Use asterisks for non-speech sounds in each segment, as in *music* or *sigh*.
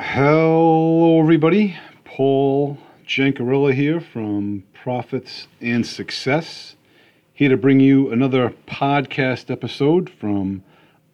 Hello, everybody. Paul Jancarilla here from Profits and Success. Here to bring you another podcast episode from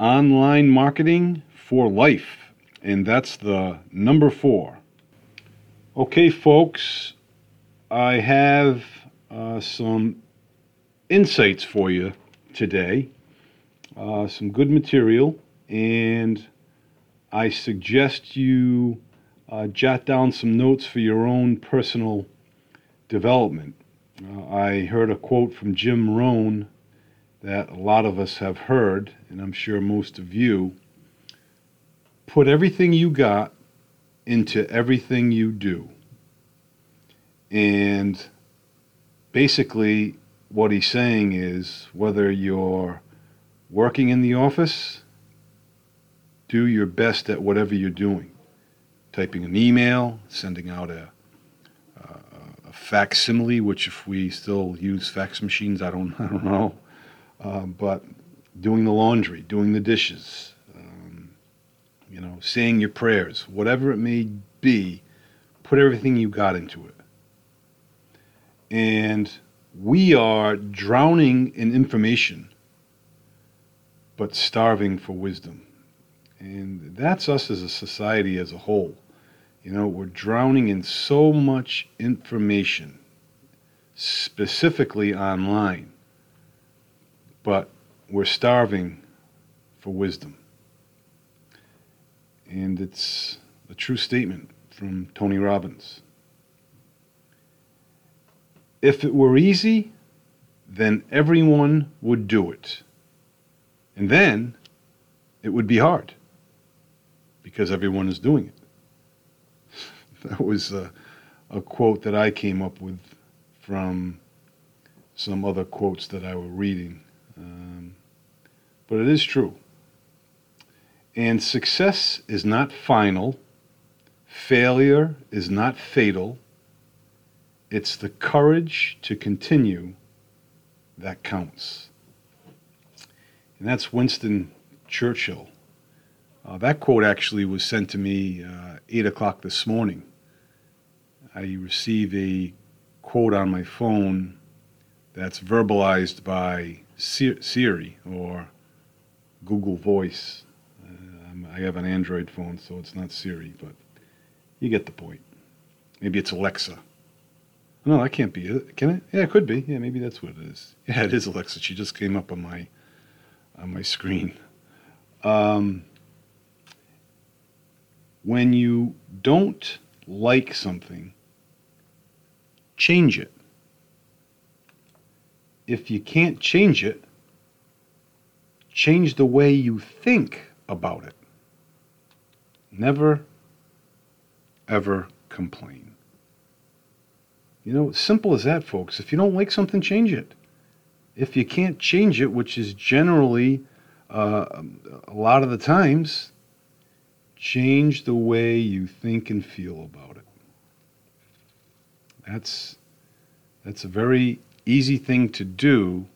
Online Marketing for Life. And that's the number four. Okay, folks, I have uh, some insights for you today, uh, some good material, and I suggest you uh, jot down some notes for your own personal development. Uh, I heard a quote from Jim Rohn that a lot of us have heard, and I'm sure most of you. Put everything you got into everything you do. And basically, what he's saying is whether you're working in the office, do your best at whatever you're doing. Typing an email, sending out a, a, a facsimile, which if we still use fax machines, I don't, *laughs* I don't know. Uh, but doing the laundry, doing the dishes, um, you know, saying your prayers, whatever it may be, put everything you got into it. And we are drowning in information, but starving for wisdom. And that's us as a society as a whole. You know, we're drowning in so much information, specifically online, but we're starving for wisdom. And it's a true statement from Tony Robbins. If it were easy, then everyone would do it. And then it would be hard because everyone is doing it. That was a, a quote that I came up with from some other quotes that I were reading. Um, but it is true. And success is not final, failure is not fatal. It's the courage to continue that counts. And that's Winston Churchill. Uh, that quote actually was sent to me uh, 8 o'clock this morning. I receive a quote on my phone that's verbalized by Siri or Google Voice. Uh, I have an Android phone, so it's not Siri, but you get the point. Maybe it's Alexa. No, that can't be it. Can it? Yeah, it could be. Yeah, maybe that's what it is. *laughs* Yeah, it is Alexa. She just came up on my on my screen. Um, when you don't like something, change it. If you can't change it, change the way you think about it. Never, ever complain. You know, simple as that, folks. If you don't like something, change it. If you can't change it, which is generally uh, a lot of the times, Change the way you think and feel about it. That's, that's a very easy thing to do,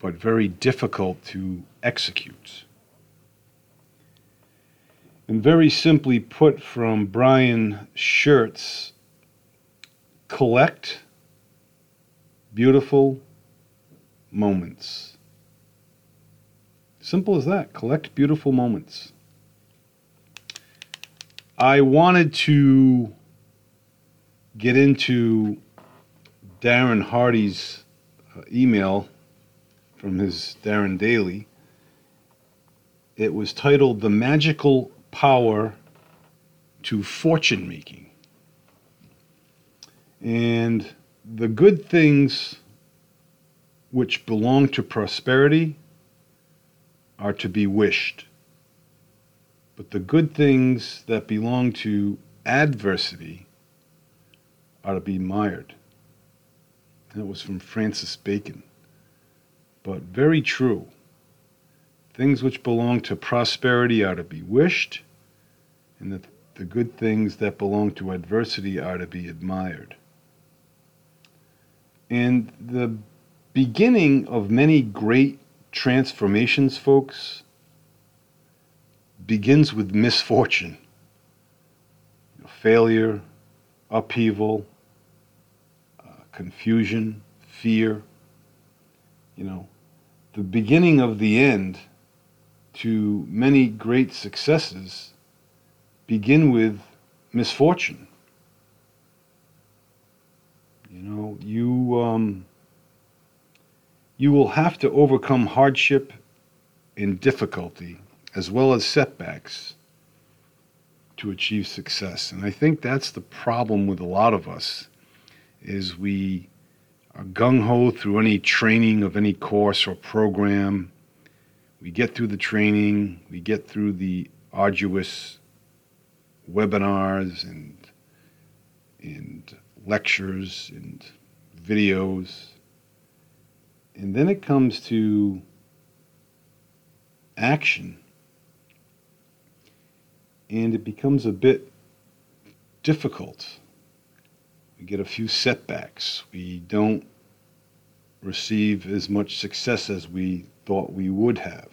but very difficult to execute. And very simply put from Brian Schertz, collect beautiful moments. Simple as that. Collect beautiful moments. I wanted to get into Darren Hardy's uh, email from his Darren Daily. It was titled The Magical Power to Fortune Making. And the good things which belong to prosperity are to be wished. But the good things that belong to adversity are to be admired. That was from Francis Bacon. But very true. Things which belong to prosperity are to be wished, and that the good things that belong to adversity are to be admired. And the beginning of many great transformations, folks, begins with misfortune. failure, upheaval, uh, confusion, fear. You know, the beginning of the end to many great successes begin with misfortune. You know, you um, you will have to overcome hardship and difficulty as well as setbacks to achieve success. And I think that's the problem with a lot of us is we are gung ho through any training of any course or program. We get through the training, we get through the arduous webinars and and lectures and videos. And then it comes to action and it becomes a bit difficult. We get a few setbacks. We don't receive as much success as we thought we would have.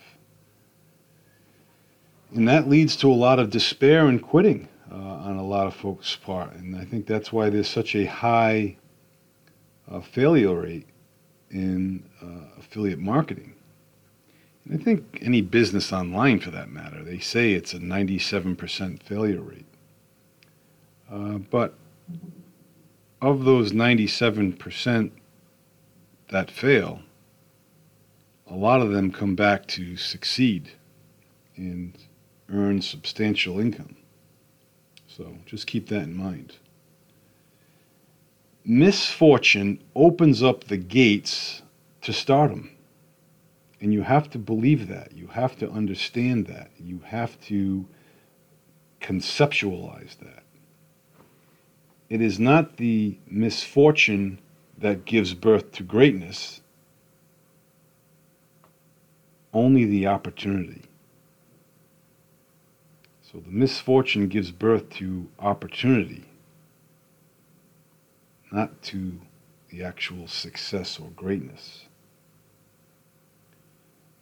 And that leads to a lot of despair and quitting uh, on a lot of folks' part. And I think that's why there's such a high uh, failure rate in uh, affiliate marketing. I think any business online, for that matter, they say it's a 97% failure rate. Uh, but of those 97% that fail, a lot of them come back to succeed and earn substantial income. So just keep that in mind. Misfortune opens up the gates to stardom. And you have to believe that. You have to understand that. You have to conceptualize that. It is not the misfortune that gives birth to greatness, only the opportunity. So the misfortune gives birth to opportunity, not to the actual success or greatness.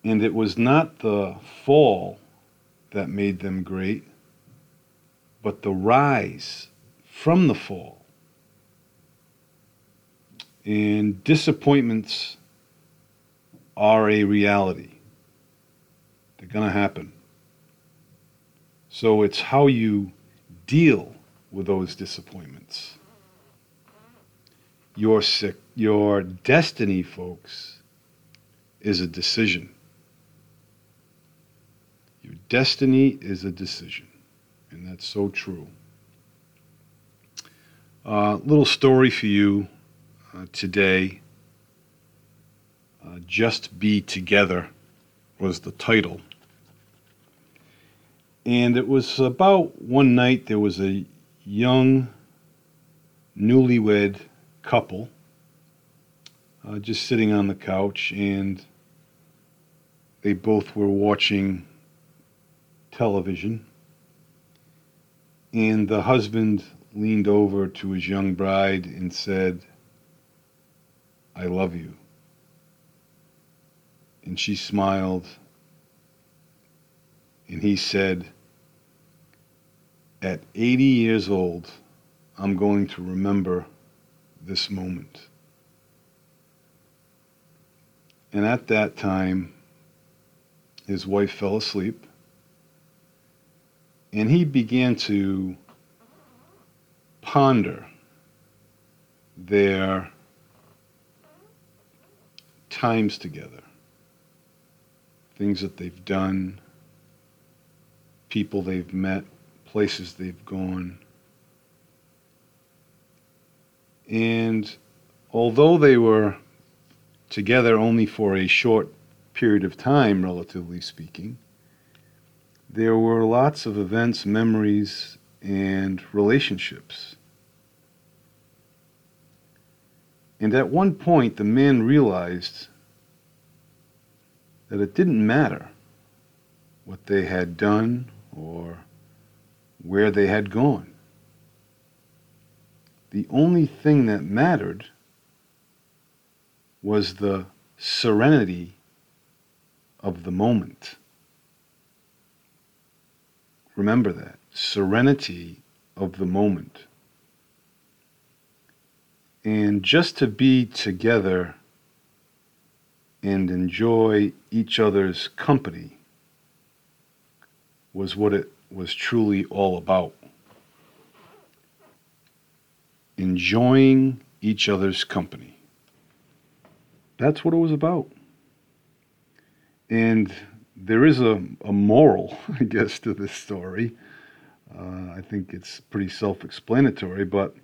And it was not the fall that made them great, but the rise from the fall. And disappointments are a reality, they're going to happen. So it's how you deal with those disappointments. Your, your destiny, folks, is a decision. Destiny is a decision, and that's so true. A uh, little story for you uh, today. Uh, Just Be Together was the title. And it was about one night there was a young, newlywed couple uh, just sitting on the couch, and they both were watching television, and the husband leaned over to his young bride and said, I love you. And she smiled, and he said, At 80 years old, I'm going to remember this moment. And at that time, his wife fell asleep and he began to ponder their times together, things that they've done, people they've met, places they've gone. And although they were together only for a short period of time, relatively speaking, there were lots of events, memories, and relationships. And at one point, the man realized that it didn't matter what they had done or where they had gone. The only thing that mattered was the serenity of the moment. Remember that. Serenity of the moment. And just to be together and enjoy each other's company was what it was truly all about. Enjoying each other's company. That's what it was about. And there is a, a moral, *laughs* I guess, to this story. Uh, I think it's pretty self explanatory, but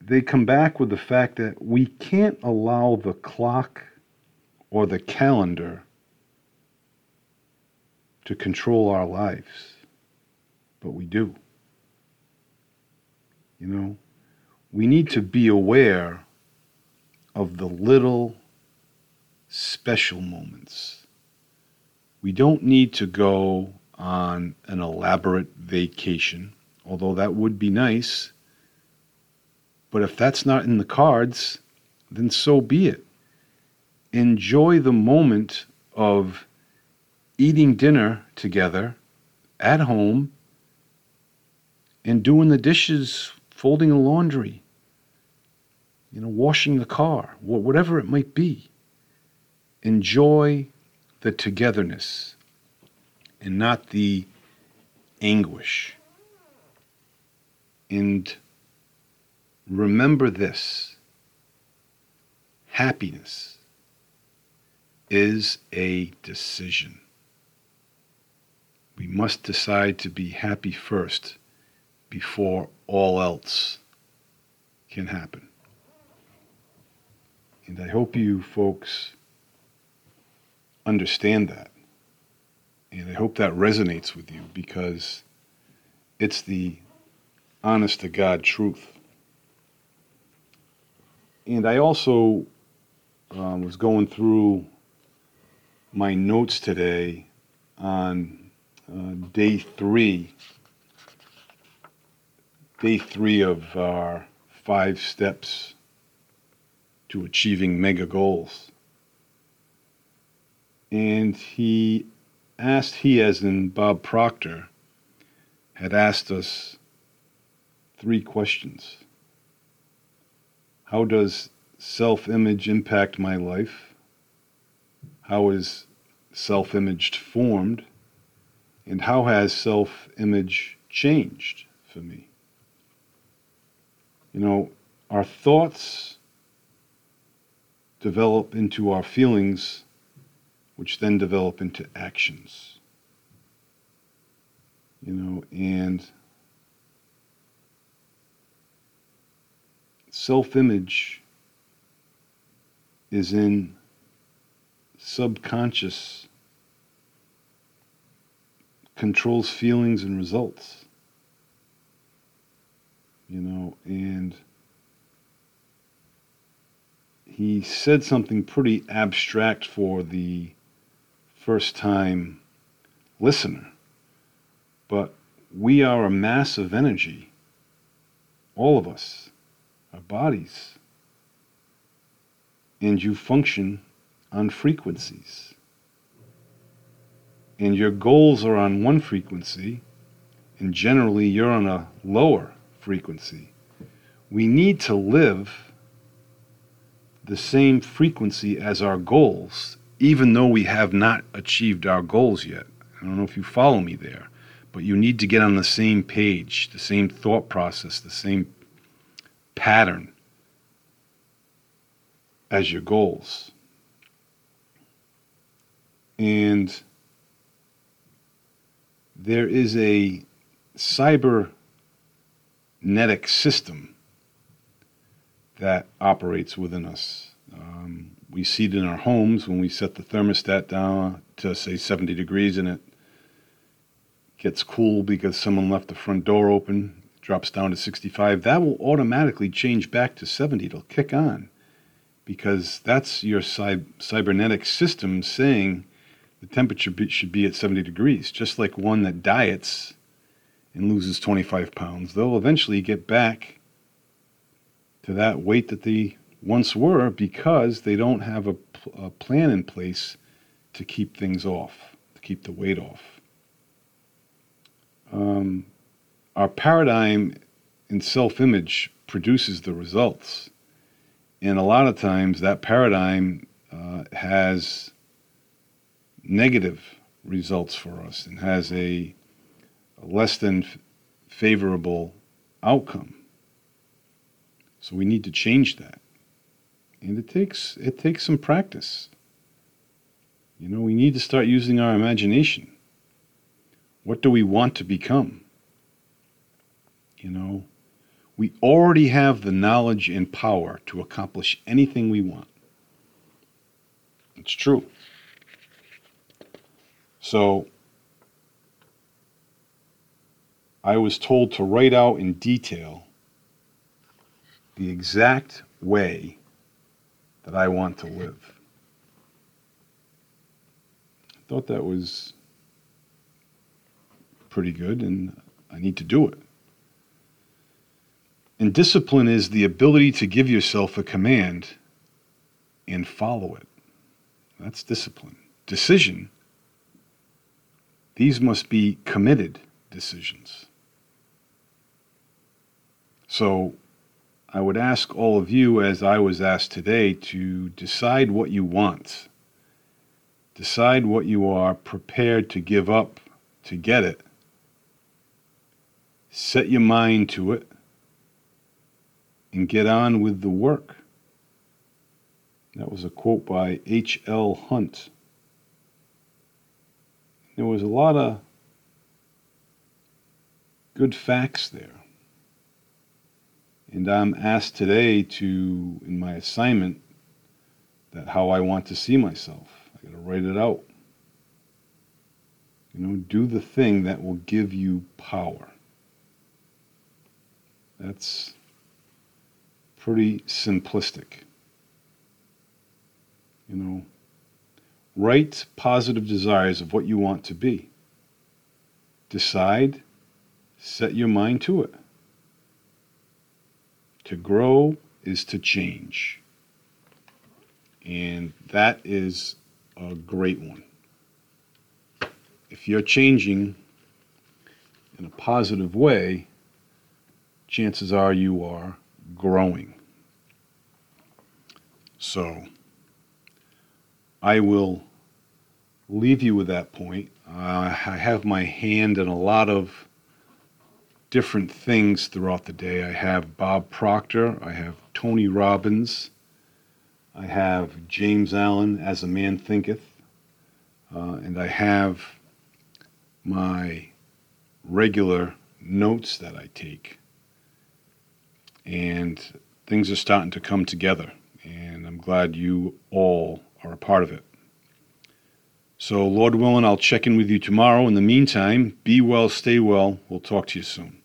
they come back with the fact that we can't allow the clock or the calendar to control our lives, but we do. You know, we need to be aware of the little special moments. We don't need to go on an elaborate vacation, although that would be nice. But if that's not in the cards, then so be it. Enjoy the moment of eating dinner together at home and doing the dishes, folding the laundry, you know, washing the car, whatever it might be. Enjoy the togetherness and not the anguish. And remember this happiness is a decision. We must decide to be happy first before all else can happen. And I hope you folks understand that. And I hope that resonates with you because it's the honest to God truth. And I also um, was going through my notes today on uh, day three, day three of our five steps to achieving mega goals. And he asked, he as in Bob Proctor, had asked us three questions. How does self image impact my life? How is self image formed? And how has self image changed for me? You know, our thoughts develop into our feelings, which then develop into actions. You know, and self image is in subconscious controls feelings and results. You know, and he said something pretty abstract for the first time listener. But we are a mass of energy, all of us, our bodies, and you function on frequencies and your goals are on one frequency, and generally you're on a lower frequency. We need to live the same frequency as our goals, even though we have not achieved our goals yet. I don't know if you follow me there, but you need to get on the same page, the same thought process, the same pattern as your goals. And there is a cybernetic system that operates within us. Um, we see it in our homes when we set the thermostat down to say 70 degrees and it gets cool because someone left the front door open, drops down to 65. That will automatically change back to 70. It'll kick on because that's your cy- cybernetic system saying the temperature be, should be at 70 degrees, just like one that diets and loses 25 pounds. They'll eventually get back to that weight that they once were because they don't have a, a plan in place to keep things off, to keep the weight off. Um, our paradigm in self image produces the results. And a lot of times that paradigm uh, has negative results for us and has a, a less than f- favorable outcome. So we need to change that. And it takes it takes some practice. You know, we need to start using our imagination. What do we want to become? You know, we already have the knowledge and power to accomplish anything we want. It's true. So, I was told to write out in detail the exact way that I want to live. I thought that was pretty good, and I need to do it. And discipline is the ability to give yourself a command and follow it. That's discipline. Decision, these must be committed decisions. So I would ask all of you, as I was asked today, to decide what you want. Decide what you are prepared to give up to get it. Set your mind to it and get on with the work. That was a quote by H.L. Hunt. There was a lot of good facts there. And I'm asked today to, in my assignment, that how I want to see myself. I got to write it out. You know, do the thing that will give you power. That's pretty simplistic. You know, write positive desires of what you want to be. Decide, set your mind to it. To grow is to change. And that is a great one. If you're changing in a positive way, chances are you are growing. So I will leave you with that point. Uh, I have my hand in a lot of different things throughout the day. I have Bob Proctor, I have Tony Robbins, I have James Allen, As a Man Thinketh, uh, and I have my regular notes that I take. And things are starting to come together and I'm glad you all are a part of it. So, Lord willing, I'll check in with you tomorrow. In the meantime, be well, stay well. We'll talk to you soon.